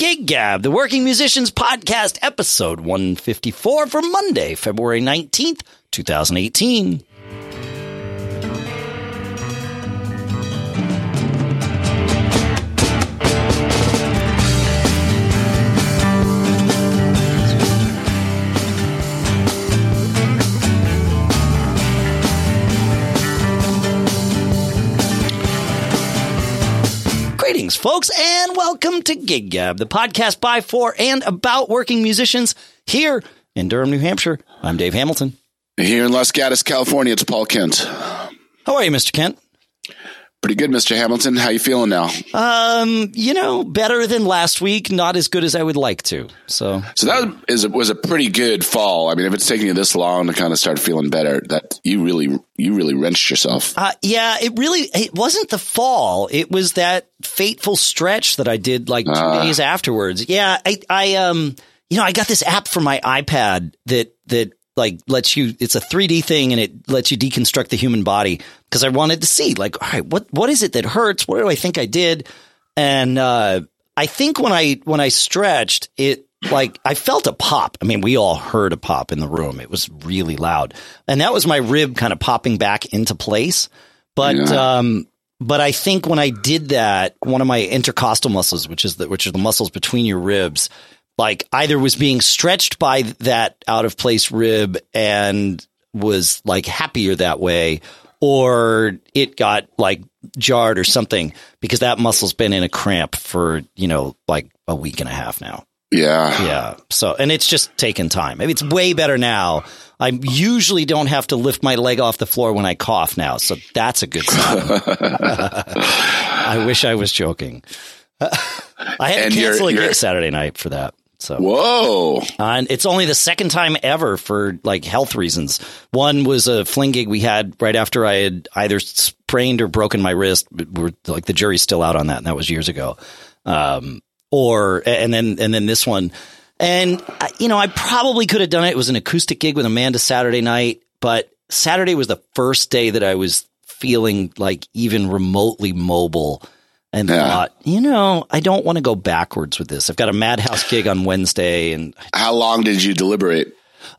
Gig Gab, the Working Musicians Podcast, episode 154 for Monday, February 19th, 2018. Folks, and welcome to Gig Gab, the podcast by, for, and about working musicians here in Durham, New Hampshire. I'm Dave Hamilton. Here in Los Gatos, California, it's Paul Kent. How are you, Mr. Kent? Pretty good, Mr. Hamilton. How you feeling now? Um, you know, better than last week, not as good as I would like to. So, So that is was a pretty good fall. I mean, if it's taking you this long to kind of start feeling better, that you really you really wrenched yourself. uh, yeah, it really it wasn't the fall. It was that fateful stretch that I did like two Ah. days afterwards. Yeah, I I um, you know, I got this app for my iPad that that like lets you it's a 3D thing and it lets you deconstruct the human body. Because I wanted to see like all right what what is it that hurts? What do I think I did? And uh I think when I when I stretched it like I felt a pop. I mean we all heard a pop in the room. It was really loud. And that was my rib kind of popping back into place. But Yeah. um but I think when I did that one of my intercostal muscles which is the which are the muscles between your ribs like either was being stretched by that out of place rib and was like happier that way or it got like jarred or something because that muscle's been in a cramp for you know like a week and a half now. Yeah. yeah. So and it's just taken time. Maybe it's way better now. I usually don't have to lift my leg off the floor when i cough now so that's a good sign. I wish i was joking. I had And to you're- cancel a you're- gig saturday night for that so Whoa. and it's only the second time ever for like health reasons. One was a fling gig we had right after I had either sprained or broken my wrist. We're like the jury's still out on that, and that was years ago. Um, or and then and then this one, and you know I probably could have done it. It was an acoustic gig with Amanda Saturday night, but Saturday was the first day that I was feeling like even remotely mobile and Yeah. thought, you know, I don't want to go backwards with this. I've got a Madhouse gig on Wednesday, and How long did you deliberate?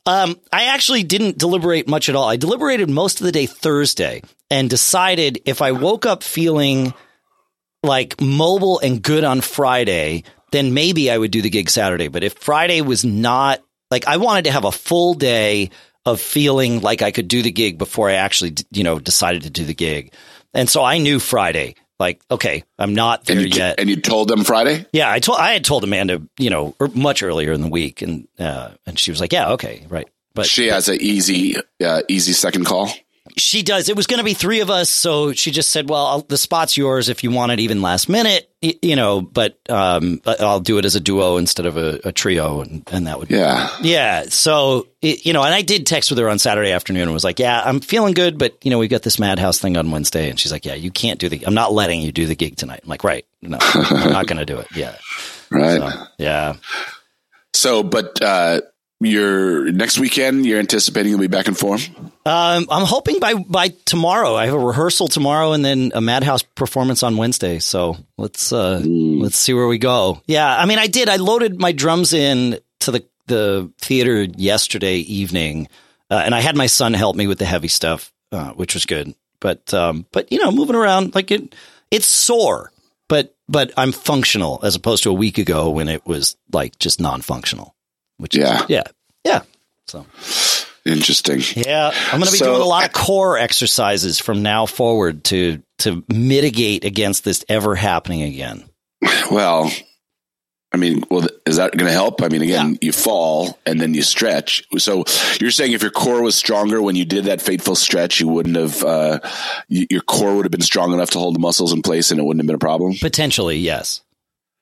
um, I actually didn't deliberate much at all. I deliberated most of the day Thursday and decided if I woke up feeling like mobile and good on Friday, then maybe I would do the gig Saturday. But if Friday was not like I wanted to have a full day of feeling like I could do the gig before I actually, you know, decided to do the gig. And so I knew Friday, like, okay, I'm not there And you, yet. and you told them Friday? Yeah, I told I had told Amanda, you know, er- much earlier in the week, and uh, and she was like, "Yeah, okay, right." But She has an easy uh, easy second call. She does. It was going to be three of us, so she just said, "Well, I'll, the spot's yours if you want it, even last minute, y- you know." But um, I'll do it as a duo instead of a, a trio, and, and that would Yeah. yeah. So it, you know, and I did text with her on Saturday afternoon and was like, "Yeah, I'm feeling good, but you know, we've got this Madhouse thing on Wednesday," and she's like, "Yeah, you can't do the. I'm not letting you do the gig tonight." I'm like, "Right, no, I'm not going to do it." Yeah, Right. so, yeah. So, but uh, you're next weekend. You're anticipating you'll be back in form. Um, I'm hoping by by tomorrow. I have a rehearsal tomorrow and then a Madhouse performance on Wednesday. So let's uh, let's see where we go. Yeah, I mean, I did. I loaded my drums in to the the theater yesterday evening, uh, and I had my son help me with the heavy stuff, uh, which was good. But um, but you know, moving around like it, it's sore, but but I'm functional as opposed to a week ago when it was like just non-functional. Which is- Yeah. yeah, yeah. So. Interesting. Yeah, I'm going to be So- doing a lot of core exercises from now forward to to mitigate against this ever happening again. Well, I mean, well, is that going to help? I mean, again, you fall and then you stretch. So you're saying if your core was stronger when you did that fateful stretch, you wouldn't have, uh, your core would have been strong enough to hold the muscles in place and it wouldn't have been a problem. Potentially, yes.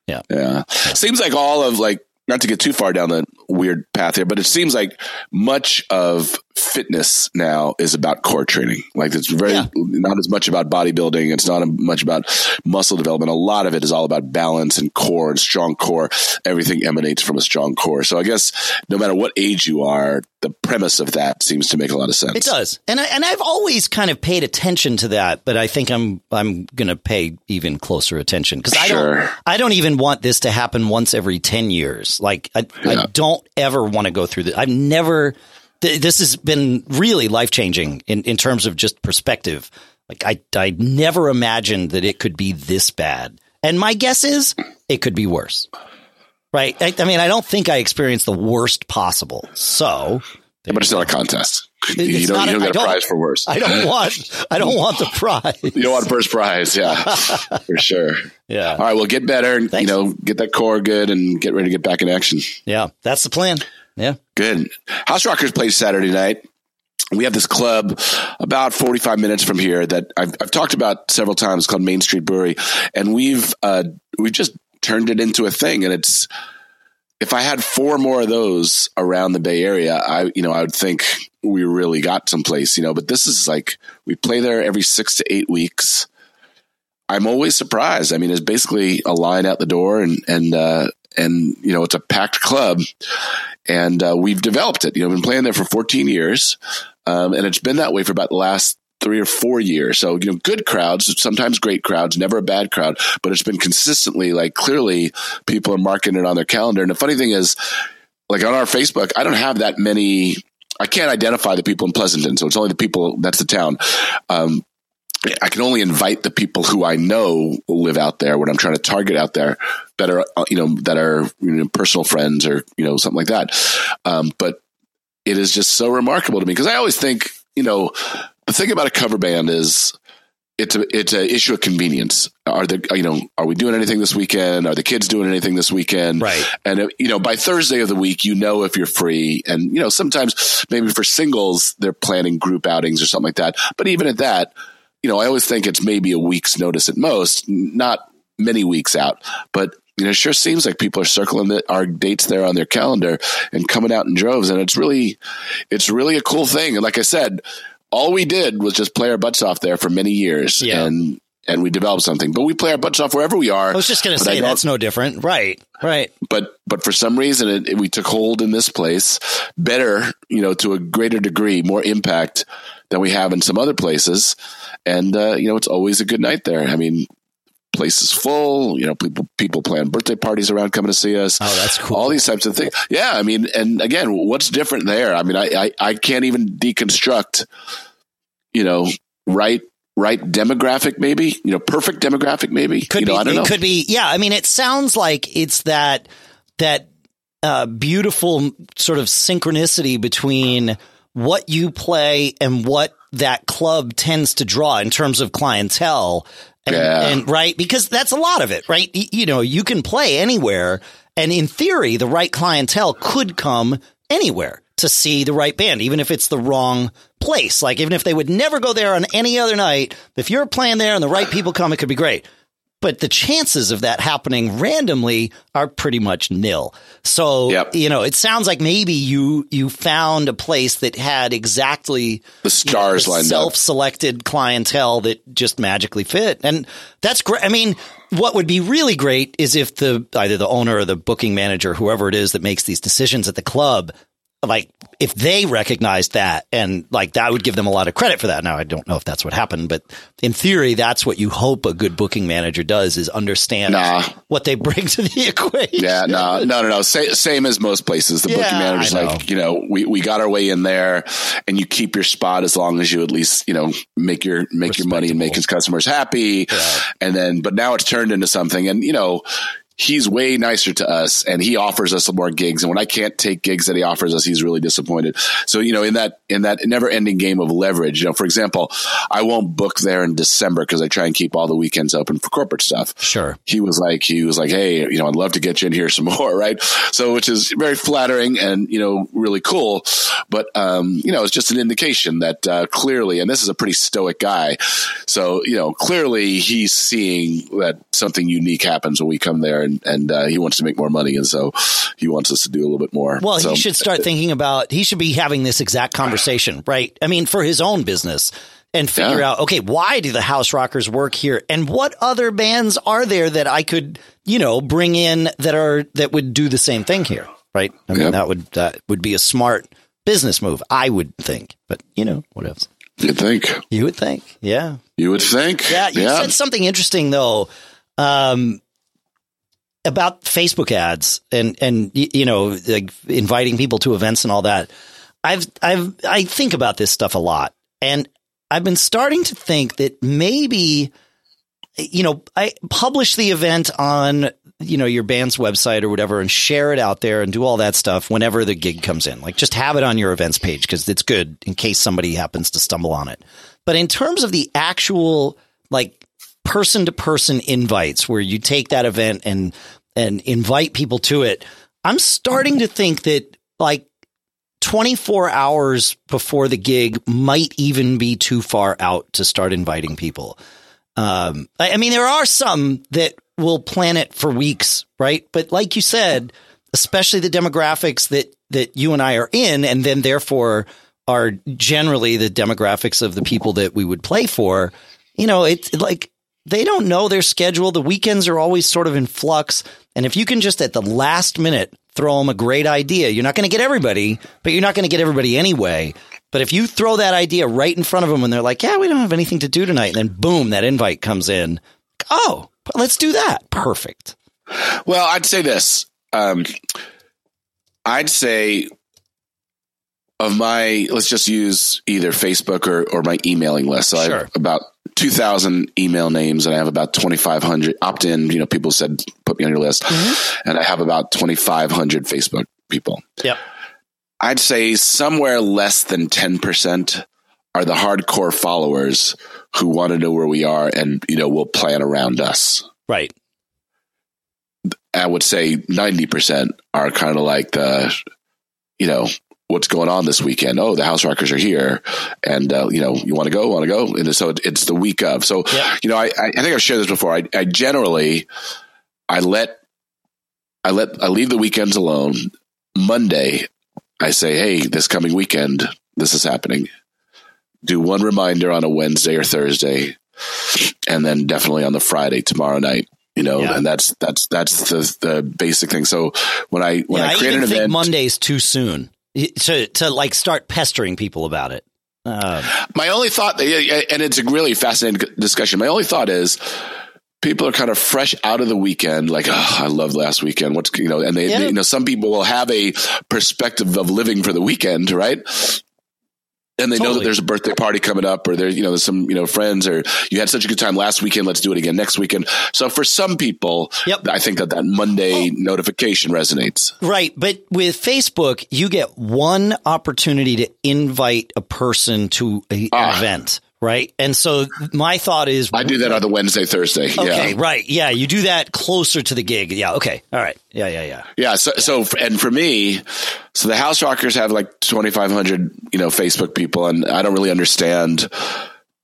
Yeah. Yeah. Seems like all of like, not to get too far down the weird path here, but it seems like much of fitness now is about core training. Like it's very yeah. not as much about bodybuilding. It's not much about muscle development. A lot of it is all about balance and core and strong core. Everything emanates from a strong core. So I guess no matter what age you are, the premise of that seems to make a lot of sense. It does. And I, and I've always kind of paid attention to that, but I think I'm I'm going to pay even closer attention cuz I sure. don't I don't even want this to happen once every 10 years. Like I yeah. I don't ever want to go through this. I've never th- this has been really life changing in, in terms of just perspective. Like I, I never imagined that it could be this bad. And my guess is it could be worse. Right. I, I mean, I don't think I experienced the worst possible. So, yeah, but it's not a contest. you don't, you don't get a prize for worse. I don't want. I don't want the prize. you don't want first prize, yeah, for sure. Yeah. All right, well, get better. Thanks. You know, get that core good, and get ready to get back in action. Yeah, that's the plan. Yeah. Good. House Rockers plays Saturday night. We have this club about 45 minutes from here that I've, I've talked about several times called Main Street Brewery. And we've, uh, we've just turned it into a thing. And it's, if I had four more of those around the Bay Area, I, you know, I would think we really got someplace, you know, but this is like, we play there every six to eight weeks. I'm always surprised. I mean, it's basically a line out the door and, and, uh, and you know it's a packed club, and uh, we've developed it. You know, been playing there for 14 years, um, and it's been that way for about the last three or four years. So, you know, good crowds, sometimes great crowds, never a bad crowd, but it's been consistently like clearly people are marking it on their calendar. And the funny thing is, like on our Facebook, I don't have that many. I can't identify the people in Pleasanton, so it's only the people that's the town. Um, I can only invite the people who I know live out there when I'm trying to target out there that are, uh, you know, that are you know, personal friends or, you know, something like that. Um, but it is just so remarkable to me because I always think, you know, the thing about a cover band is it's a, it's an issue of convenience. Are the, you know, are we doing anything this weekend? Are the kids doing anything this weekend? Right. And, uh, you know, by Thursday of the week, you know, if you're free and, you know, sometimes maybe for singles, they're planning group outings or something like that. But even at that, you know, I always think it's maybe a week's notice at most, not many weeks out. But you know, it sure seems like people are circling the, our dates there on their calendar and coming out in droves, and it's really, it's really a cool thing. And like I said, all we did was just play our butts off there for many years, yeah. and and we developed something. But we play our butts off wherever we are. I was just going to say that's no different, right? Right. But but for some reason, it, it, we took hold in this place better, you know, to a greater degree, more impact than we have in some other places. And, uh, you know, it's always a good night there. I mean, place is full. You know, people people plan birthday parties around coming to see us. Oh, that's cool. All these types of things. Yeah, I mean, and again, what's different there? I mean, I I, I can't even deconstruct. You know, right right demographic, maybe you know, perfect demographic, maybe. Could you know, be. I don't it know. could be. Yeah, I mean, it sounds like it's that that uh, beautiful sort of synchronicity between what you play and what that club tends to draw in terms of clientele. And, yeah. and right, because that's a lot of it, right? You know, you can play anywhere. And in theory, the right clientele could come anywhere to see the right band, even if it's the wrong place. Like, even if they would never go there on any other night, if you're playing there and the right people come, it could be great but the chances of that happening randomly are pretty much nil. So, yep. you know, it sounds like maybe you you found a place that had exactly the stars you know, self-selected clientele that just magically fit. And that's great. I mean, what would be really great is if the either the owner or the booking manager, whoever it is that makes these decisions at the club, like if they recognized that and like that would give them a lot of credit for that. Now I don't know if that's what happened, but in theory, that's what you hope a good booking manager does is understand nah. what they bring to the equation. Yeah, no, no, no, no. Same, same as most places. The yeah, booking manager's like, you know, we, we got our way in there and you keep your spot as long as you at least, you know, make your, make your money and make his customers happy. Yeah. And then, but now it's turned into something and, you know, he's way nicer to us and he offers us more gigs. And when I can't take gigs that he offers us, he's really disappointed. So, you know, in that, in that never ending game of leverage, you know, for example, I won't book there in December because I try and keep all the weekends open for corporate stuff. Sure. He was like, he was like, Hey, you know, I'd love to get you in here some more. Right. So, which is very flattering and, you know, really cool. But, um, you know, it's just an indication that, uh, clearly, and this is a pretty stoic guy. So, you know, clearly he's seeing that something unique happens when we come there and and uh, he wants to make more money, and so he wants us to do a little bit more. Well, so, he should start thinking about. He should be having this exact conversation, right? I mean, for his own business. And figure yeah. out, okay, why do the House Rockers work here? And what other bands are there that I could, you know, bring in that are, that would do the same thing here? Right. I mean, yep. that would, that would be a smart business move, I would think. But, you know, what else? You'd think. You would think. Yeah. You would think. Yeah. You yeah. said something interesting though. Um, about Facebook ads and and you know like inviting people to events and all that. I've I've I think about this stuff a lot, and I've been starting to think that maybe you know I publish the event on you know your band's website or whatever and share it out there and do all that stuff whenever the gig comes in. Like just have it on your events page because it's good in case somebody happens to stumble on it. But in terms of the actual like person to person invites where you take that event and and invite people to it, I'm starting to think that like 24 hours before the gig might even be too far out to start inviting people. Um, I, I mean, there are some that will plan it for weeks, right? But like you said, especially the demographics that that you and I are in, and then therefore are generally the demographics of the people that we would play for. You know, it's like they don't know their schedule. The weekends are always sort of in flux. And if you can just at the last minute throw them a great idea, you're not going to get everybody, but you're not going to get everybody anyway. But if you throw that idea right in front of them and they're like, yeah, we don't have anything to do tonight. And then boom, that invite comes in. Oh, let's do that. Perfect. Well, I'd say this. Um, I'd say of my, let's just use either Facebook or, or my emailing list. So sure. I have about 2,000 email names and I have about 2,500 opt in. You know, people said, put me on your list. Mm-hmm. And I have about 2,500 Facebook people. Yep. I'd say somewhere less than 10% are the hardcore followers who want to know where we are and, you know, will plan around us. Right. I would say 90% are kind of like the, you know, what's going on this weekend. Oh, the House Rockers are here, and uh, you know, you want to go, want to go, and so it's the week of. So, yeah. you know, I, I think I've shared this before. I, I generally, I let, I let, I leave the weekends alone. Monday, I say, hey, this coming weekend, this is happening. Do one reminder on a Wednesday or Thursday, and then definitely on the Friday tomorrow night you know, yeah. and that's that's that's the the basic thing. So when I when yeah, I create I an event, Monday's too soon to to like start pestering people about it. Uh, my only thought, and it's a really fascinating discussion. My only thought is people are kind of fresh out of the weekend, like, oh, I love last weekend. What's you know, and they, yeah. they, you know, some people will have a perspective of living for the weekend, right? And they totally. know that there's a birthday party coming up or there's you know there's some you know friends or you had such a good time last weekend let's do it again next weekend so for some people yep. i think that that monday oh. notification resonates right but with facebook you get one opportunity to invite a person to a, ah. an event right? And so my thought is I do that on the Wednesday, Thursday. Okay, yeah. right. Yeah, you do that closer to the gig. Yeah, okay. All right. Yeah, yeah, yeah. Yeah, so yeah. so and for me, so the House Rockers have like 2500, you know, Facebook people and I don't really understand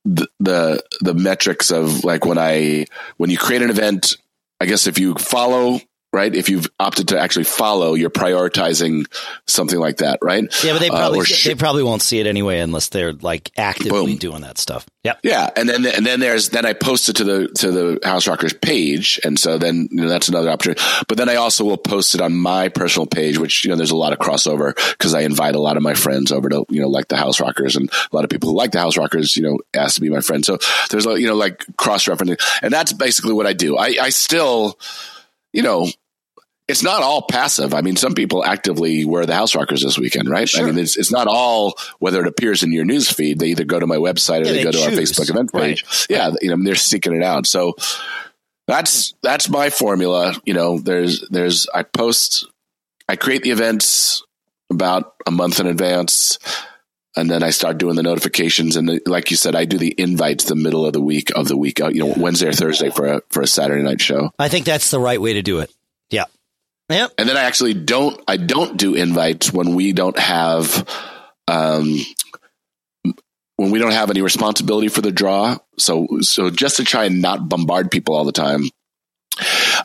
the, the the metrics of like when I when you create an event, I guess if you follow right? If you've opted to actually follow, you're prioritizing something like that, right? Yeah, but they uh, probably uh, sh- they probably won't see it anyway unless they're like actively boom. doing that stuff. Yeah, yeah, and then and then there's then I post it to the to the House Rockers page, and so then you know that's another opportunity. But then I also will post it on my personal page, which you know there's a lot of crossover because I invite a lot of my friends over to you know like the House Rockers, and a lot of people who like the House Rockers, you know, ask to be my friend. So there's you know like cross referencing, and that's basically what I do. I, I still you know, it's not all passive. I mean, some people actively wear the house rockers this weekend, right? Sure. I mean, it's, it's not all whether it appears in your news feed. They either go to my website or yeah, they, they, go choose. to our Facebook event page. Right. Yeah, you know, they're seeking it out. So that's that's my formula. You know, there's there's I post, I create the events about a month in advance. And then I start doing the notifications, and the, like you said, I do the invites the middle of the week of the week, uh, you know, yeah. Wednesday or Thursday for a for a Saturday night show. I think that's the right way to do it. Yeah, Yep. And then I actually don't I don't do invites when we don't have um when we don't have any responsibility for the draw. So so just to try and not bombard people all the time.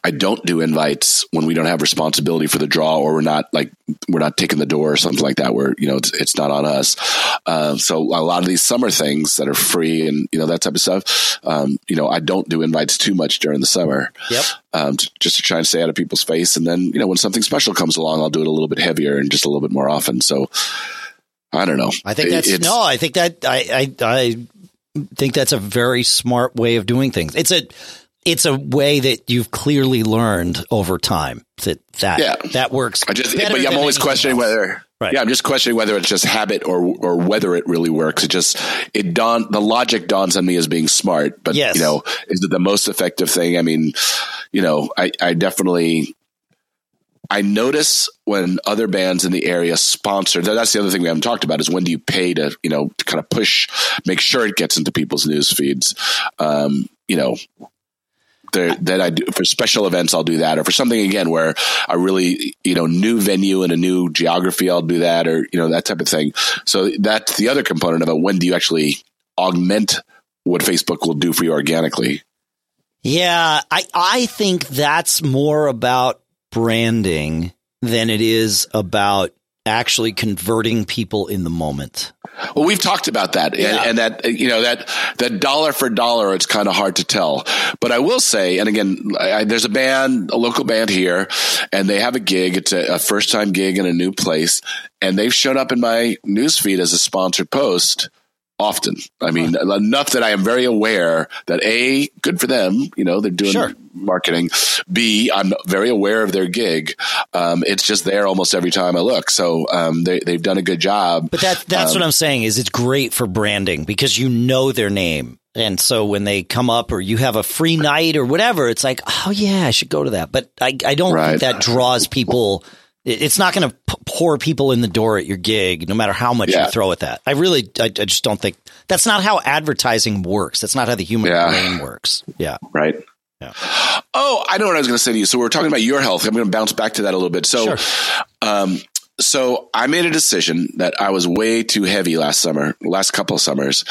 I don't do invites when we don't have responsibility for the draw or we're not like we're not taking the door or something like that where you know it's, it's not on us. Uh, so a lot of these summer things that are free and you know that type of stuff, um, you know, I don't do invites too much during the summer. Yep. Um, to, just to try and stay out of people's face, and then you know when something special comes along, I'll do it a little bit heavier and just a little bit more often. So I don't know. I think that's It's- no. I think that I, I I think that's a very smart way of doing things. It's a it's a way that you've clearly learned over time that that Yeah. that works. I just, but yeah, I'm always questioning else. whether. Right. Yeah, I'm just questioning whether it's just habit or or whether it really works. It just it dawn the logic dawns on me as being smart, but Yes. you know, is it the most effective thing? I mean, you know, I I definitely I notice when other bands in the area sponsor. That's the other thing we haven't talked about is when do you pay to you know to kind of push, make sure it gets into people's news feeds. Um, you know, that I do for special events, I'll do that, or for something again where I really, you know, new venue and a new geography, I'll do that, or you know that type of thing. So that's the other component of it. When do you actually augment what Facebook will do for you organically? Yeah, I I think that's more about branding than it is about actually converting people in the moment. Well, we've talked about that, Yeah. and, and that you know that that dollar for dollar, it's kind of hard to tell. But I will say, and again, I, there's a band, a local band here, and they have a gig. It's a, a first time gig in a new place, and they've shown up in my newsfeed as a sponsored post often. I mean, enough that I am very aware that a good for them. You know, they're doing Sure. marketing. B, I'm very aware of their gig. Um, it's just there almost every time I look. So um, they they've done a good job. But that that's Um, what I'm saying is it's great for branding because you know their name. And so when they come up or you have a free night or whatever, it's like, oh yeah, I should go to that. But I, I don't Right. think that draws people. It- It's not going to pour people in the door at your gig, no matter how much Yeah. you throw at that. I really, I, I just don't think that's not how advertising works. That's not how the human Yeah. brain works. Yeah. right? Yeah. Oh, I know what I was going to say to you. So we're talking about your health. I'm going to bounce back to that a little bit. So, Sure. um, so I made a decision that I was way too heavy last summer, last couple of summers,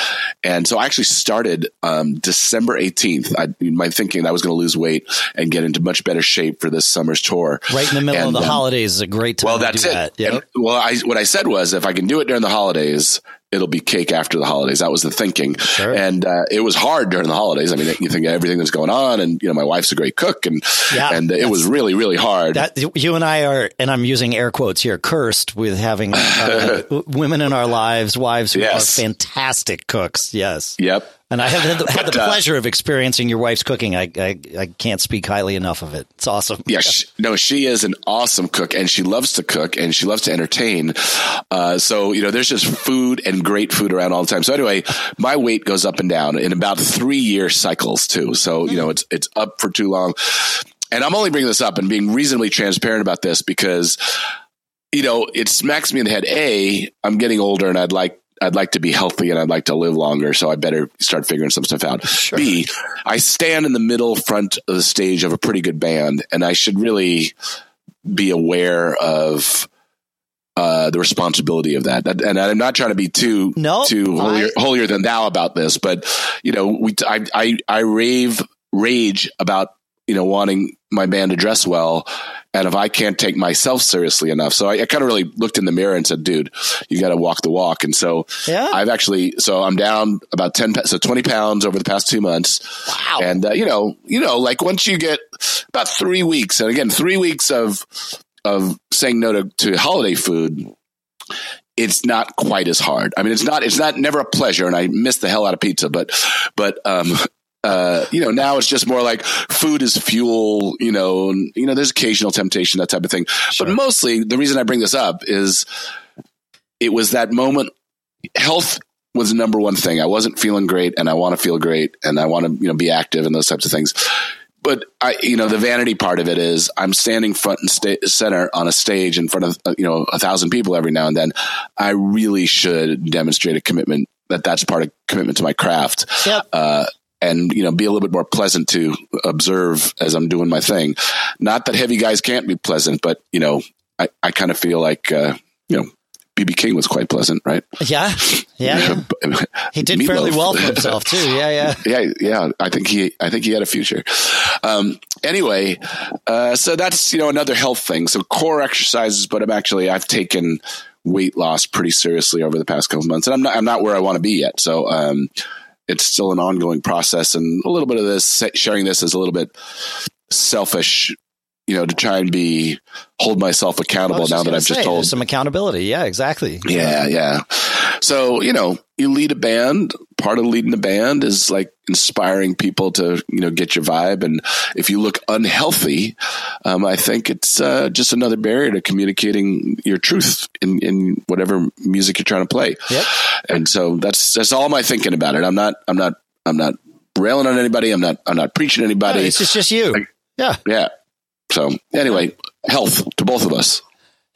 and so I actually started um, December 18th. I, my thinking that I was going to lose weight and get into much better shape for this summer's tour. Right in the middle And, of the um, holidays is a great time Well, to that's do it. that. Yep. And, well, I, what I said was if I can do it during the holidays, it'll be cake after the holidays. That was the thinking. Sure. And uh, it was hard during the holidays. I mean, you think of everything that's going on, and you know, my wife's a great cook, and Yeah, and it was really, really hard. That you and I are, and I'm using air quotes here, cursed with having uh, women in our lives, wives who Yes. are fantastic cooks. Yes, yep. And I have had the, had the But, uh, pleasure of experiencing your wife's cooking. I, I I can't speak highly enough of it. It's awesome. Yeah, she, no, she is an awesome cook, and she loves to cook, and she loves to entertain. Uh, so you know, there's just food and great food around all the time. So anyway, my weight goes up and down in about three year cycles too. So you know, it's it's up for too long, and I'm only bringing this up and being reasonably transparent about this because you know it smacks me in the head. A, I'm getting older, and I'd like. I'd like to be healthy and I'd like to live longer, so I better start figuring some stuff out. Sure. B, I stand in the middle front of the stage of a pretty good band, and I should really be aware of uh, the responsibility of that. And I'm not trying to be too No, too holier, I- holier than thou about this, but you know, we I I, I rave rage about you know wanting my band to dress well. And if I can't take myself seriously enough, so I, I kind of really looked in the mirror and said, "Dude, you got to walk the walk." And so Yeah. I've actually, so I'm down about ten, so twenty pounds over the past two months. Wow. And uh, you know, you know, like once you get about three weeks, and again, three weeks of of saying no to, to holiday food, it's not quite as hard. I mean, it's not, it's not never a pleasure, and I miss the hell out of pizza, but, but, um, uh, you know, now it's just more like food is fuel, you know, and, you know, there's occasional temptation, that type of thing. Sure. But mostly the reason I bring this up is it was that moment. Health was the number one thing. I wasn't feeling great and I want to feel great and I want to, you know, be active and those types of things. But I, you know, the vanity part of it is I'm standing front and sta- center on a stage in front of, uh, you know, a thousand people every now and then. I really should demonstrate a commitment that that's part of commitment to my craft. Yep. Uh, and you know, be a little bit more pleasant to observe as I'm doing my thing. Not that heavy guys can't be pleasant, but you know, I, I kind of feel like uh, you know, BB King was quite pleasant, right? Yeah, yeah. he did fairly well for himself too. Yeah, yeah, yeah, yeah. I think he, I think he had a future. Um, anyway, uh, so that's you know another health thing. So core exercises, but I'm actually I've taken weight loss pretty seriously over the past couple months, and I'm not I'm not where I want to be yet. So um, it's still an ongoing process, and a little bit of this sharing this is a little bit selfish you know, to try and be hold myself accountable now that I've say, just told some accountability. Yeah, exactly. Yeah, yeah. So, you know, you lead a band. Part of leading a band is like inspiring people to, you know, get your vibe. And if you look unhealthy, um, I think it's uh, just another barrier to communicating your truth in, in whatever music you're trying to play. Yep. And so that's that's all my thinking about it. I'm not I'm not I'm not railing on anybody. I'm not I'm not preaching anybody. No, it's just, just you. Like, yeah. Yeah. So anyway, health to both of us.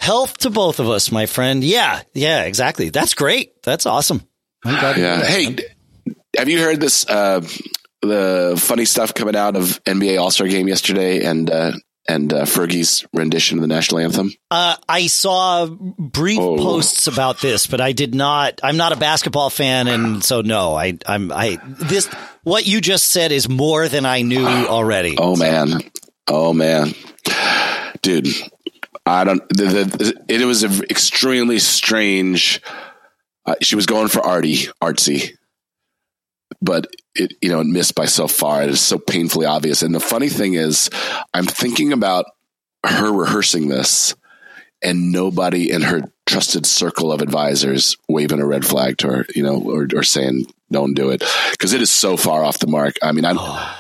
Health to both of us, my friend. Yeah, yeah, exactly. That's great. That's awesome. Yeah. Hey, have you heard this? Uh, the funny stuff coming out of NBA All Star Game yesterday, and uh, and uh, Fergie's rendition of the national anthem? Uh, I saw brief oh. posts about this, but I did not. I'm not a basketball fan, and so no. I I'm I this what you just said is more than I knew already. Oh man, Oh man, dude, I don't. The, the, it was an extremely strange. Uh, she was going for arty, artsy, but it you know it missed by so far. It is so painfully obvious. And the funny thing is, I'm thinking about her rehearsing this, and nobody in her trusted circle of advisors waving a red flag to her, you know, or, or saying don't do it because it is so far off the mark. I mean, I'm oh,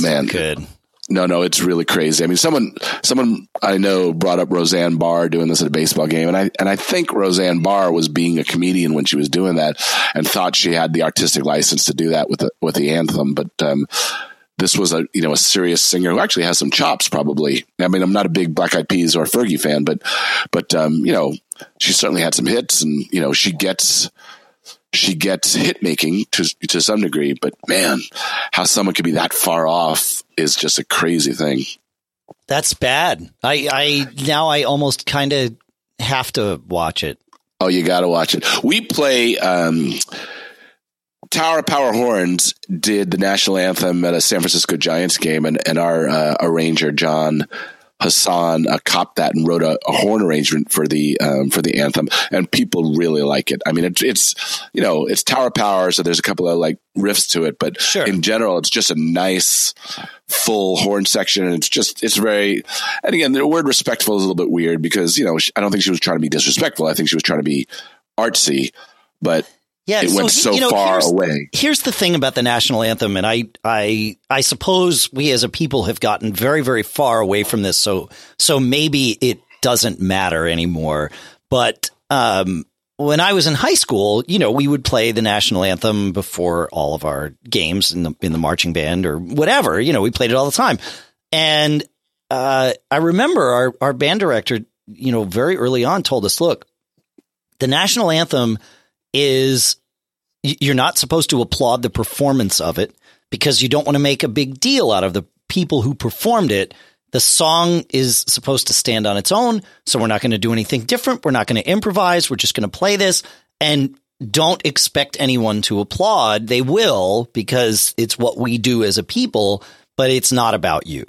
man, good. No, no, it's really crazy. I mean, someone, someone I know brought up Roseanne Barr doing this at a baseball game, and I and I think Roseanne Barr was being a comedian when she was doing that, and thought she had the artistic license to do that with the with the anthem. But um, this was a you know a serious singer who actually has some chops. Probably, I mean, I'm not a big Black Eyed Peas or Fergie fan, but but um, you know, she certainly had some hits, and you know, she gets she gets hit making to to some degree, but man, how someone could be that far off is just a crazy thing. That's bad. I I now I almost kind of have to watch it. Oh, you got to watch it. We play um, Tower Power Horns did the national anthem at a San Francisco Giants game, and and our uh, arranger John Hassan uh, copped that and wrote a, a horn arrangement for the um, for the anthem, and people really like it. I mean, it, it's you know it's Tower Power, so there's a couple of like riffs to it, but sure. in general, it's just a nice full horn section, and it's just it's very. And again, the word respectful is a little bit weird because you know I don't think she was trying to be disrespectful. I think she was trying to be artsy, but yeah, it so went so you know, far here's, away. Here's the thing about the national anthem, and I, I, I suppose we as a people have gotten very, very far away from this. So, so maybe it doesn't matter anymore. But um, when I was in high school, you know, we would play the national anthem before all of our games in the in the marching band or whatever. You know, we played it all the time, and uh, I remember our our band director, you know, very early on told us, look, the national anthem is you're not supposed to applaud the performance of it because you don't want to make a big deal out of the people who performed it. The song is supposed to stand on its own, so we're not going to do anything different. We're not going to improvise. We're just going to play this and don't expect anyone to applaud. They will because it's what we do as a people, but it's not about you.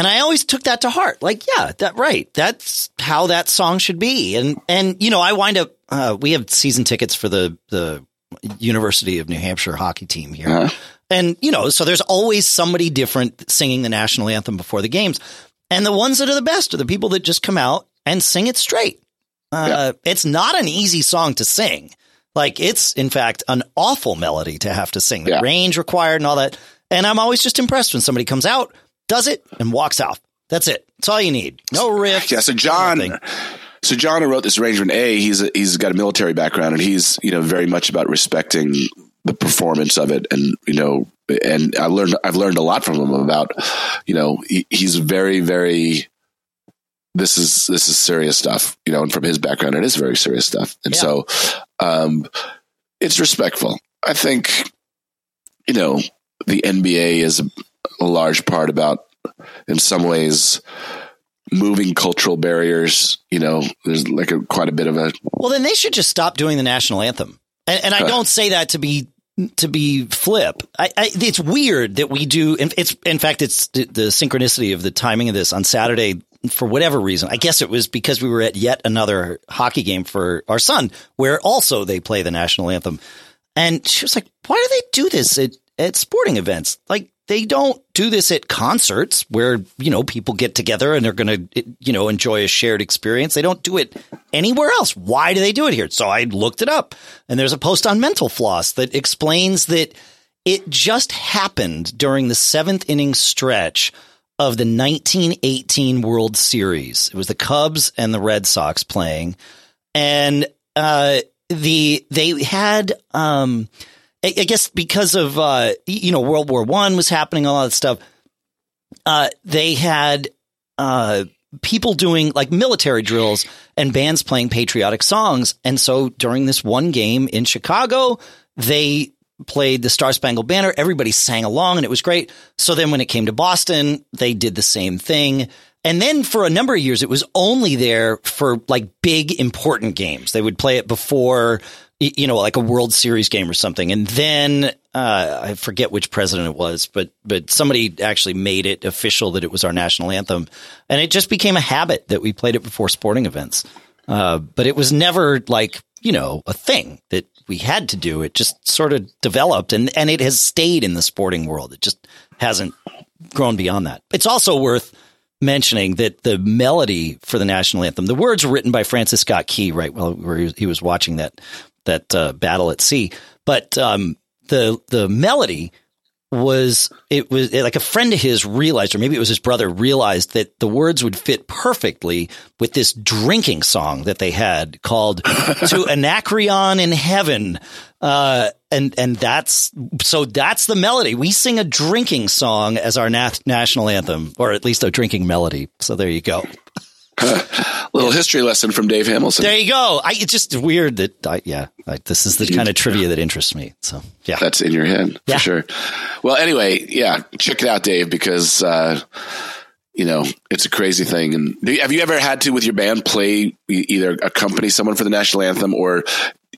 And I always took that to heart. Like, yeah, that right. That's how that song should be. And and you know, I wind up uh, we have season tickets for the the University of New Hampshire hockey team here. Uh-huh. And, you know, so there's always somebody different singing the national anthem before the games. And the ones that are the best are the people that just come out and sing it straight. Uh, yeah. It's not an easy song to sing. Like, it's, in fact, an awful melody to have to sing. The yeah. range required and all that. And I'm always just impressed when somebody comes out, does it, and walks off. That's it. That's all you need. No riff. Yeah. So John. So John, who wrote this arrangement, a he's a, he's got a military background, and he's you know very much about respecting the performance of it, and you know, and I learned I've learned a lot from him about, you know, he, he's very very. This is this is serious stuff, you know, and from his background, it is very serious stuff, and yeah. so, um, it's respectful. I think, you know, the NBA is a large part about, in some ways, moving cultural barriers. You know, there's like a quite a bit of a. Well, then they should just stop doing the national anthem. And, and I don't say that to be to be flip. I, I, it's weird that we do. It's in fact, it's the, the synchronicity of the timing of this on Saturday. For whatever reason, I guess it was because we were at yet another hockey game for our son, where also they play the national anthem. And she was like, "Why do they do this at, at sporting events? Like, they don't do this at concerts where, you know, people get together and they're going to, you know, enjoy a shared experience. They don't do it anywhere else. Why do they do it here? So I looked it up and there's a post on Mental Floss that explains that it just happened during the seventh inning stretch of the 1918 World Series. It was the Cubs and the Red Sox playing. And, uh, the, they had, um, I, guess because of uh, you know World War One was happening, a lot of stuff. Uh, they had uh, people doing like military drills and bands playing patriotic songs, and so during this one game in Chicago, they played the Star Spangled Banner. Everybody sang along, and it was great. So then, when it came to Boston, they did the same thing. And then for a number of years, it was only there for like big important games. They would play it before you know, like a World Series game or something. And then uh, I forget which president it was, but but somebody actually made it official that it was our national anthem, and it just became a habit that we played it before sporting events. Uh, but it was never like you know a thing that we had to do. It just sort of developed, and and it has stayed in the sporting world. It just hasn't grown beyond that. It's also worth mentioning that the melody for the national anthem, the words were written by Francis Scott Key, right? Well, he was watching that that uh, battle at sea. But um, the the melody was it was like a friend of his realized, or maybe it was his brother realized that the words would fit perfectly with this drinking song that they had called "To Anacreon in Heaven," uh, and and that's so that's the melody. We sing a drinking song as our nat- national anthem, or at least a drinking melody. So there you go. Little history lesson from Dave Hamilton. There you go. I, it's just weird that, I, yeah, like this is the kind of trivia that interests me. So, yeah. That's in your head for yeah. sure. Well, anyway, yeah, check it out, Dave, because, uh, you know, it's a crazy thing. And you, have you ever had to, with your band, play either accompany someone for the national anthem or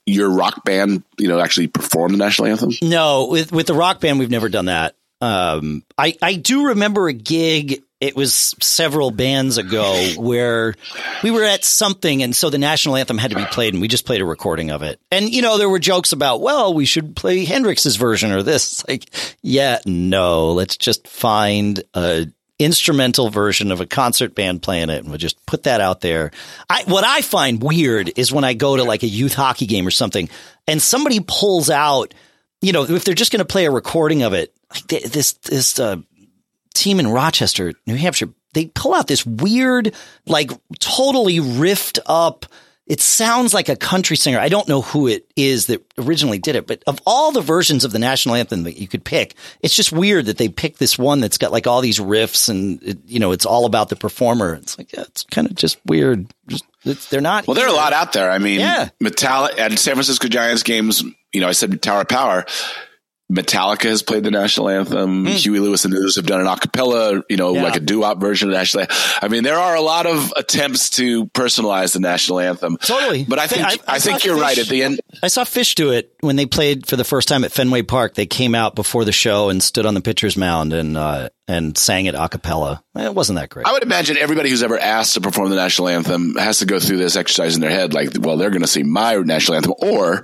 your rock band, you know, actually perform the national anthem? No, with, with the rock band, we've never done that. Um, I, I do remember a gig it was several bands ago where we were at something and so the national anthem had to be played and we just played a recording of it. And you know, there were jokes about, well, we should play Hendrix's version or this. It's like, yeah, no, let's just find a instrumental version of a concert band playing it and we'll just put that out there. I, what I find weird is when I go to like a youth hockey game or something and somebody pulls out, you know, if they're just going to play a recording of it, like this, this, uh, team in Rochester, New Hampshire, they pull out this weird, like totally riffed up. It sounds like a country singer. I don't know who it is that originally did it, but of all the versions of the national anthem that you could pick, it's just weird that they picked this one that's got like all these riffs and it, you know it's all about the performer. It's like yeah, it's kind of just weird. Just they're not. Well, there are a lot out there. I mean, yeah. Metallica and San Francisco Giants games. You know, I said Tower Power Metallica has played the national anthem. Mm. Huey Lewis and the News have done an acapella, you know, yeah. like a doo-wop version of the national anthem. I mean, there are a lot of attempts to personalize the national anthem. Totally. But I think, I, I, I think you're Phish, right at the end. I saw Phish do it when they played for the first time at Fenway Park. They came out before the show and stood on the pitcher's mound and, uh, and sang it a cappella. It wasn't that great. I would imagine everybody who's ever asked to perform the national anthem has to go through this exercise in their head. Like, well, they're going to sing my national anthem or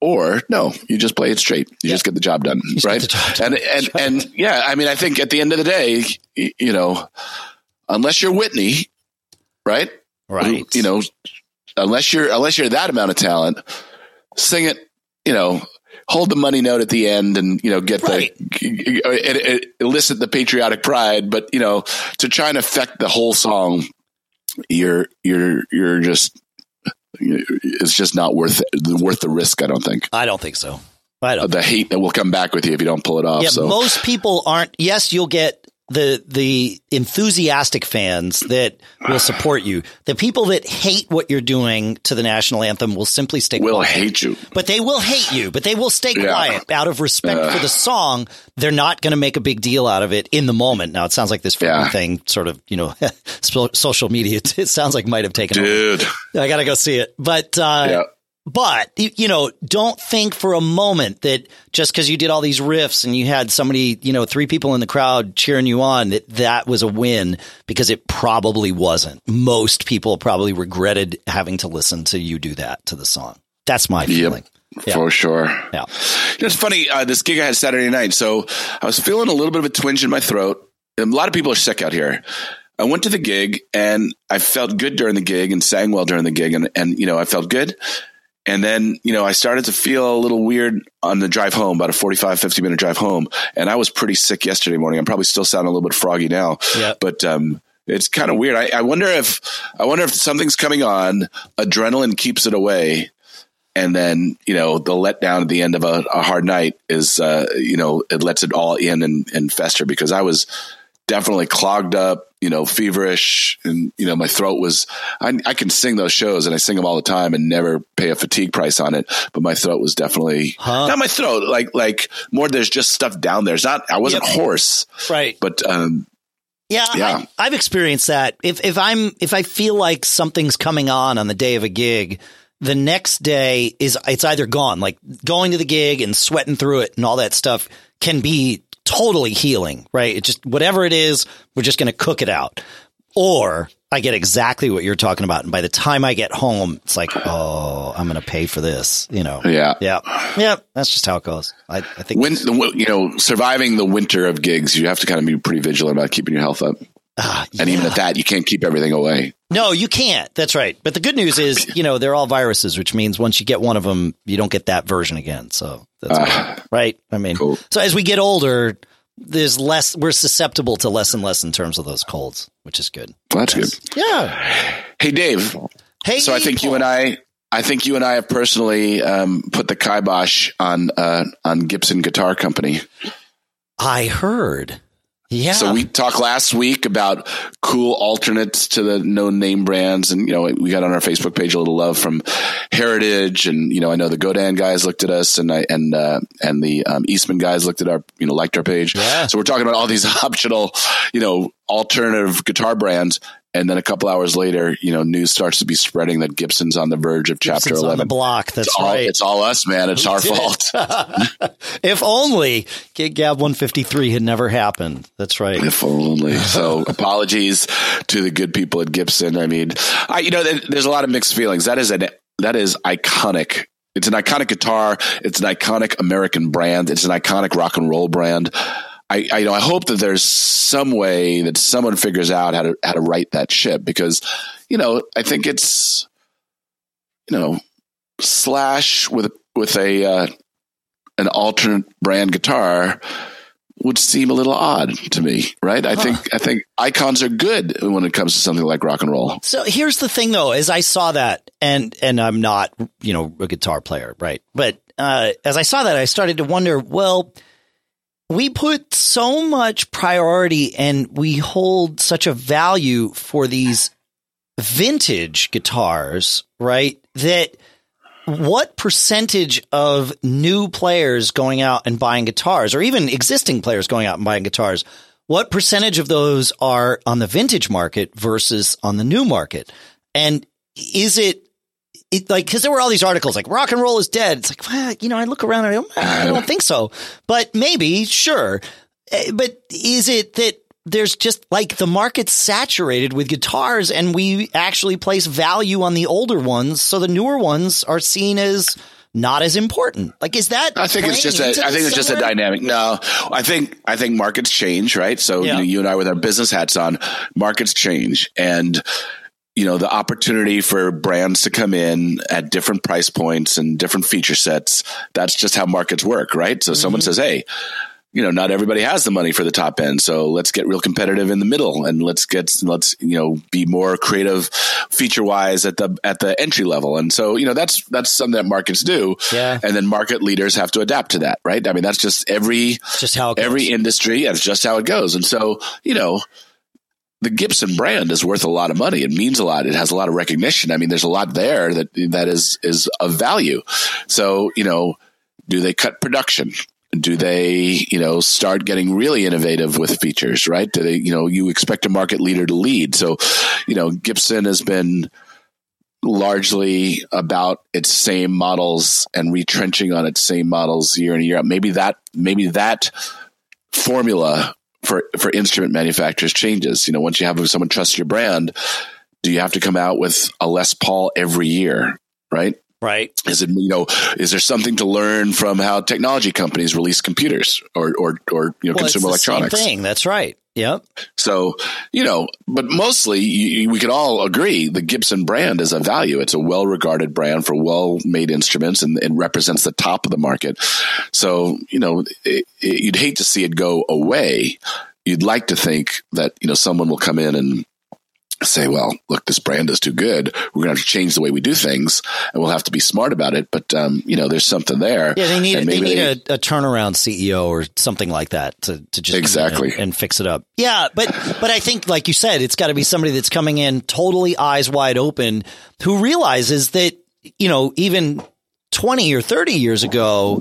or no, you just play it straight. You just get the job done, right? Job done. And and and yeah, I mean, I think at the end of the day, you know, unless you're Whitney, right? Right. You know, unless you're unless you're that amount of talent, sing it. You know, hold the money note at the end, and you know, get right. the elicit the patriotic pride. But you know, to try and affect the whole song, you're you're you're just it's just not worth worth the risk. I don't think. I don't think so. I don't. The hate that will come back with you if you don't pull it off. Yeah, so. most people aren't. Yes, you'll get the the enthusiastic fans that will support you. The people that hate what you're doing to the national anthem will simply stay will quiet. hate you. But they will hate you, but they will stay Yeah. quiet out of respect for the song. They're not going to make a big deal out of it in the moment. Now it sounds like this Yeah. thing sort of, you know, social media it sounds like might have taken over. Dude. I got to go see it. But uh Yeah. But you know, don't think for a moment that just because you did all these riffs and you had somebody, you know, three people in the crowd cheering you on, that that was a win because it probably wasn't. Most people probably regretted having to listen to you do that to the song. That's my feeling. Yeah. For sure. Yeah. You know, it's funny. Uh, this gig I had Saturday night, so I was feeling a little bit of a twinge in my throat. A lot of people are sick out here. I went to the gig and I felt good during the gig and sang well during the gig, and and you know I felt good. And then, you know, I started to feel a little weird on the drive home, about a 45, 50 minute drive home. And I was pretty sick yesterday morning. I'm probably still sounding a little bit froggy now, but, um, it's kind of weird. I, I wonder if, I wonder if something's coming on, adrenaline keeps it away. And then, you know, the letdown at the end of a, a hard night is, uh, you know, it lets it all in and, and fester because I was definitely clogged up, you know, feverish. And, you know, my throat was, I, I can sing those shows and I sing them all the time and never pay a fatigue price on it. But my throat was definitely, Huh? not my throat, like, like more, there's just stuff down there. It's not, I wasn't Yep. hoarse, Right. but, um, Yeah, Yeah. I, I've experienced that. If if I'm if I feel like something's coming on on the day of a gig, the next day is it's either gone. Like going to the gig and sweating through it and all that stuff can be totally healing, right? It just whatever it is, we're just going to cook it out. Or I get exactly what you're talking about, and by the time I get home, it's like, oh, I'm going to pay for this, you know? yeah. yeah, yeah. That's just how it goes. I, I think When, you know, surviving the winter of gigs, you have to kind of be pretty vigilant about keeping your health up. Ah, And even at that, you can't keep everything away. No, you can't. That's right. But the good news is, you know, they're all viruses, which means once you get one of them, you don't get that version again. So that's good, right. I mean, Cool. so as we get older, there's less. We're susceptible to less and less in terms of those colds, which is good. Well, that's good. Yeah. Hey, Dave. Hey, So I think you and I, I think you and I have personally um, put the kibosh on uh, on Gibson Guitar Company. I heard. Yeah. So we talked last week about cool alternates to the known name brands, and you know we got on our Facebook page a little love from Heritage, and you know I know the Godin guys looked at us, and I and uh, and the um, Eastman guys looked at our you know liked our page. Yeah. So we're talking about all these optional, you know, alternative guitar brands. And then a couple hours later, you know, news starts to be spreading that Gibson's on the verge of Chapter Gibson's on the Eleven. block. That's It's all, right. it's all us, man. It's our did it. fault. if only Gig Gab 153 had never happened. That's right. If only. So apologies to the good people at Gibson. I mean, I, you know, there's a lot of mixed feelings. That is an, that is iconic. It's an iconic guitar. It's an iconic American brand. It's an iconic rock and roll brand. I, I, you know, I hope that there's some way that someone figures out how to, how to right that ship because, you know, I think it's, you know, slash with, with a, uh, an alternate brand guitar would seem a little odd to me, right? I think I think icons are good when it comes to something like rock and roll. So here's the thing though, as I saw that and and I'm not, you know, a guitar player, right? But uh as I saw that I started to wonder, well, we put so much priority and we hold such a value for these vintage guitars, right? That what percentage of new players going out and buying guitars or even existing players going out and buying guitars what percentage of those are on the vintage market versus on the new market and is it it, like because there were all these articles like rock and roll is dead it's like well, you know i look around and i don't, I don't think so but maybe sure Eh, but is it that there's just like the market's saturated with guitars and we actually place value on the older ones so the newer ones are seen as not as important like is that I think it's just a, I think this it's just a dynamic. No, I think I think markets change, right? So Yeah. you know, you and I with our business hats on, markets change, and you know the opportunity for brands to come in at different price points and different feature sets. That's just how markets work, right? So Mm-hmm. someone says, "Hey." you know, not everybody has the money for the top end. So let's get real competitive in the middle and let's get, let's, you know, be more creative feature wise at the, at the entry level. And so, you know, that's, that's something that markets do. Yeah. And then market leaders have to adapt to that, right? I mean, that's just every, just how every industry. That's just how it goes. And so, you know, the Gibson brand is worth a lot of money. It means a lot. It has a lot of recognition. I mean, there's a lot there that, that is, is of value. So, you know, do they cut production? do they you know start getting really innovative with features right do they you know you expect a market leader to lead so you know gibson has been largely about its same models and retrenching on its same models year in and year out maybe that maybe that formula for for instrument manufacturers changes you know once you have someone trust your brand do you have to come out with a les paul every year right Right. Is it you know is there something to learn from how technology companies release computers or or or you know well, consumer electronics? thing. That's right. Yep. So you know, but mostly we could all agree the Gibson brand is a value. It's a well regarded brand for well made instruments and represents the top of the market. So you know, it, it, you'd hate to see it go away. You'd like to think that you know someone will come in and say, well, look, this brand is too good. We're going to have to change the way we do things, and we'll have to be smart about it. But um, you know, there's something there. Yeah, they need they need they, a, a, turnaround CEO or something like that to to just exactly and fix it up. Yeah, but but I think, like you said, it's got to be somebody that's coming in totally eyes wide open, who realizes that you know even twenty or thirty years ago,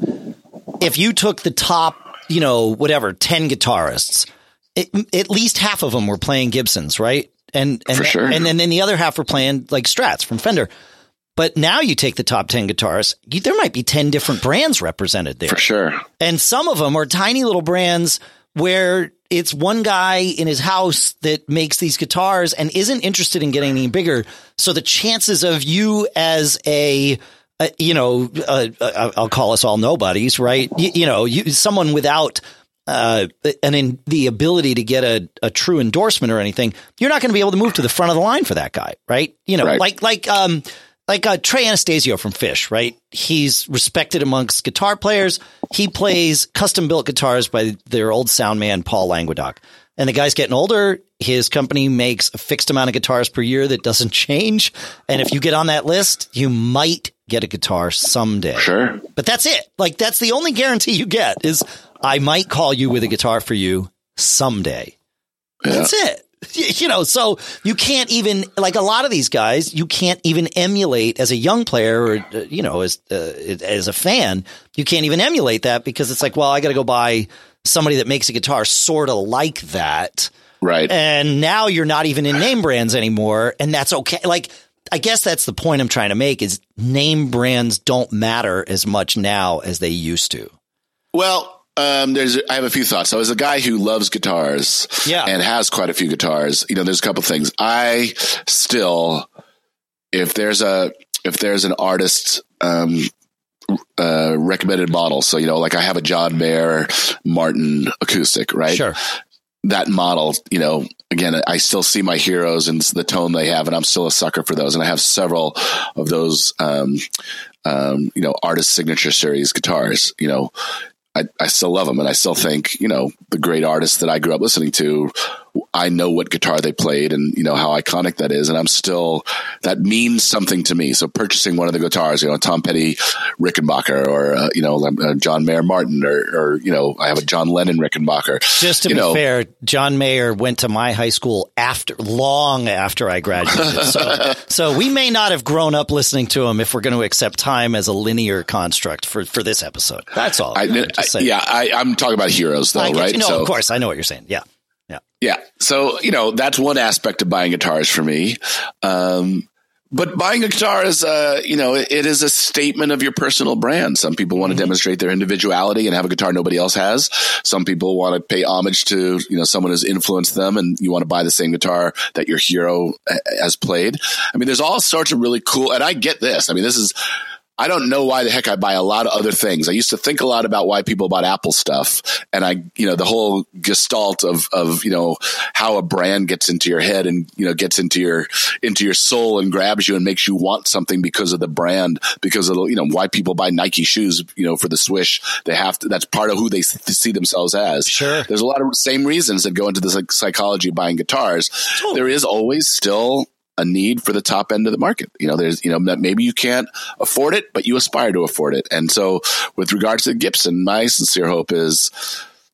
if you took the top, you know, whatever ten guitarists. It, at least half of them were playing Gibsons, right? And and sure. and then the other half were playing like Strats from Fender. But now you take the top 10 guitars, you, there might be 10 different brands represented there. For sure. And some of them are tiny little brands where it's one guy in his house that makes these guitars and isn't interested in getting any bigger. So the chances of you as a, a you know, uh, uh I'll call us all nobodies, right? You, you know, you, someone without uh, and in the ability to get a, a true endorsement or anything, you're not going to be able to move to the front of the line for that guy, right? You know, right. like like um like uh, Trey Anastasio from Phish, right? He's respected amongst guitar players. He plays custom built guitars by their old sound man Paul Languedoc. And the guy's getting older. His company makes a fixed amount of guitars per year that doesn't change. And if you get on that list, you might get a guitar someday. Sure. But that's it. Like that's the only guarantee you get is I might call you with a guitar for you someday. Yeah. That's it. You know, so you can't even like a lot of these guys, you can't even emulate as a young player or uh, you know as uh, as a fan, you can't even emulate that because it's like, well, I got to go buy somebody that makes a guitar sort of like that. Right. And now you're not even in name brands anymore and that's okay. Like I guess that's the point I'm trying to make is name brands don't matter as much now as they used to. Well, um, there's, I have a few thoughts. So as a guy who loves guitars yeah. and has quite a few guitars, you know, there's a couple things. I still, if there's a, if there's an artist, um, uh, recommended model. So, you know, like I have a John Mayer Martin acoustic, right? Sure. That model, you know, again, I still see my heroes and the tone they have, and I'm still a sucker for those. And I have several of those, um, um, you know, artist signature series guitars, you know, I, I still love them and I still think, you know, the great artists that I grew up listening to, I know what guitar they played and, you know, how iconic that is. And I'm still, that means something to me. So purchasing one of the guitars, you know, Tom Petty Rickenbacker or, uh, you know, uh, John Mayer Martin or, or, you know, I have a John Lennon Rickenbacker. Just to you be know, fair, John Mayer went to my high school after, long after I graduated. so, so we may not have grown up listening to him if we're going to accept time as a linear construct for, for this episode. That's all. I, I, yeah, I, am talking about heroes though, right? You no, so, of course. I know what you're saying. Yeah. Yeah. Yeah. So, you know, that's one aspect of buying guitars for me. Um, but buying a guitar is, uh, you know, it, it is a statement of your personal brand. Some people want to mm-hmm. demonstrate their individuality and have a guitar nobody else has. Some people want to pay homage to, you know, someone who's influenced them and you want to buy the same guitar that your hero has played. I mean, there's all sorts of really cool, and I get this. I mean, this is, I don't know why the heck I buy a lot of other things. I used to think a lot about why people bought Apple stuff, and I, you know, the whole gestalt of of you know how a brand gets into your head and you know gets into your into your soul and grabs you and makes you want something because of the brand, because of you know why people buy Nike shoes, you know, for the swish. They have to. That's part of who they see themselves as. Sure. There's a lot of same reasons that go into the psychology of buying guitars. Totally. There is always still a need for the top end of the market. You know, there's, you know, maybe you can't afford it, but you aspire to afford it. And so with regards to Gibson, my sincere hope is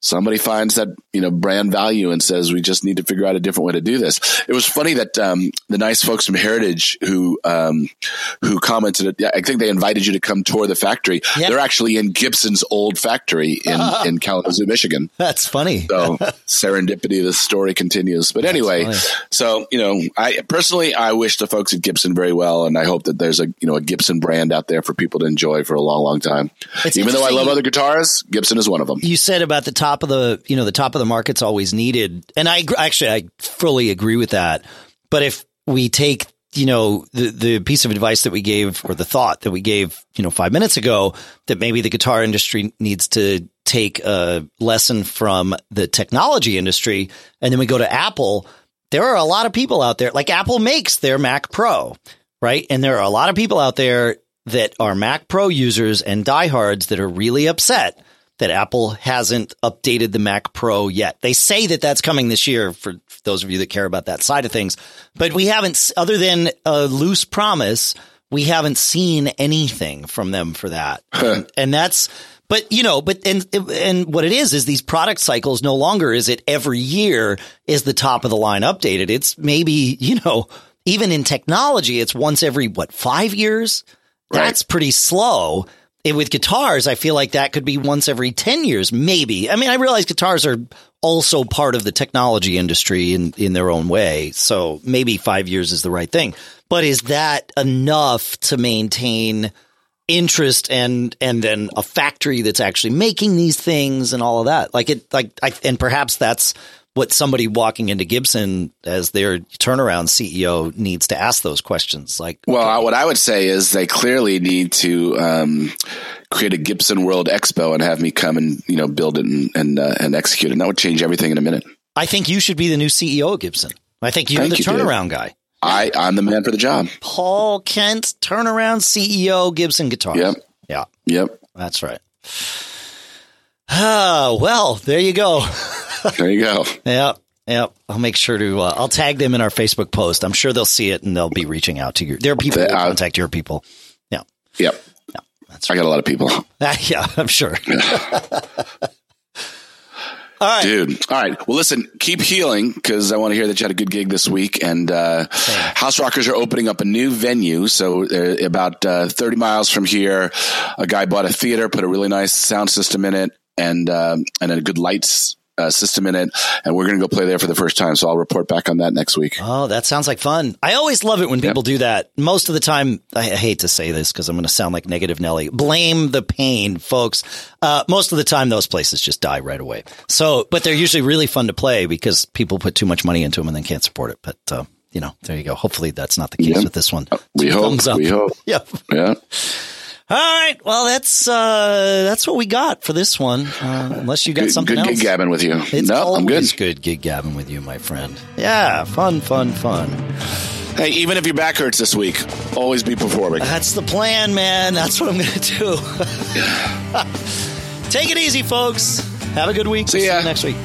somebody finds that you know brand value and says we just need to figure out a different way to do this. It was funny that um, the nice folks from Heritage who um, who commented. I think they invited you to come tour the factory. Yep. They're actually in Gibson's old factory in uh, in Kalamazoo, Michigan. That's funny. so serendipity. The story continues. But anyway, so you know, I personally I wish the folks at Gibson very well, and I hope that there's a you know a Gibson brand out there for people to enjoy for a long, long time. It's Even though I love other guitars, Gibson is one of them. You said about the top top of the you know the top of the market's always needed, and I actually I fully agree with that. But if we take you know the the piece of advice that we gave or the thought that we gave you know five minutes ago that maybe the guitar industry needs to take a lesson from the technology industry, and then we go to Apple. There are a lot of people out there like Apple makes their Mac Pro, right? And there are a lot of people out there that are Mac Pro users and diehards that are really upset that Apple hasn't updated the Mac Pro yet. They say that that's coming this year for those of you that care about that side of things, but we haven't, other than a loose promise, we haven't seen anything from them for that. and, and that's, but you know, but and and what it is is these product cycles no longer is it every year is the top of the line updated. It's maybe you know even in technology it's once every what five years. Right. That's pretty slow. And with guitars, I feel like that could be once every 10 years, maybe. I mean, I realize guitars are also part of the technology industry in, in their own way. So maybe five years is the right thing. But is that enough to maintain interest and, and then a factory that's actually making these things and all of that? Like it, like, I, and perhaps that's what somebody walking into Gibson as their turnaround CEO needs to ask those questions. Like, well, what I would say is they clearly need to um, create a Gibson World Expo and have me come and you know build it and and, uh, and execute it. And that would change everything in a minute. I think you should be the new CEO of Gibson. I think you're Thank the you, turnaround guy. I, I'm the man for the job. Paul Kent, turnaround CEO, Gibson Guitars. Yep. Yeah. Yep. That's right. Ah, well, there you go. there you go. Yeah. Yeah, I'll make sure to. Uh, I'll tag them in our Facebook post. I'm sure they'll see it and they'll be reaching out to you. There are people uh, contact your people. Yeah. Yep. Yeah. That's right. I got a lot of people. Uh, yeah, I'm sure. All right. Dude. All right. Well, listen, keep healing because I want to hear that you had a good gig this week. And uh, House Rockers are opening up a new venue. So, uh, about uh, 30 miles from here, a guy bought a theater, put a really nice sound system in it, and um, and a good lights uh, system in it, and we're going to go play there for the first time. So I'll report back on that next week. Oh, that sounds like fun. I always love it when people yep. do that. Most of the time, I hate to say this because I'm going to sound like negative Nelly. Blame the pain, folks. Uh, most of the time, those places just die right away. So, but they're usually really fun to play because people put too much money into them and then can't support it. But uh, you know, there you go. Hopefully, that's not the case yep. with this one. We hope. We hope. Yep. Yeah. All right. Well, that's uh, that's what we got for this one. Uh, unless you got good, something good else. Good gig gabbing with you. It's no, I'm good. good gig gabbing with you, my friend. Yeah, fun, fun, fun. Hey, even if your back hurts this week, always be performing. That's the plan, man. That's what I'm going to do. Take it easy, folks. Have a good week. See ya next week.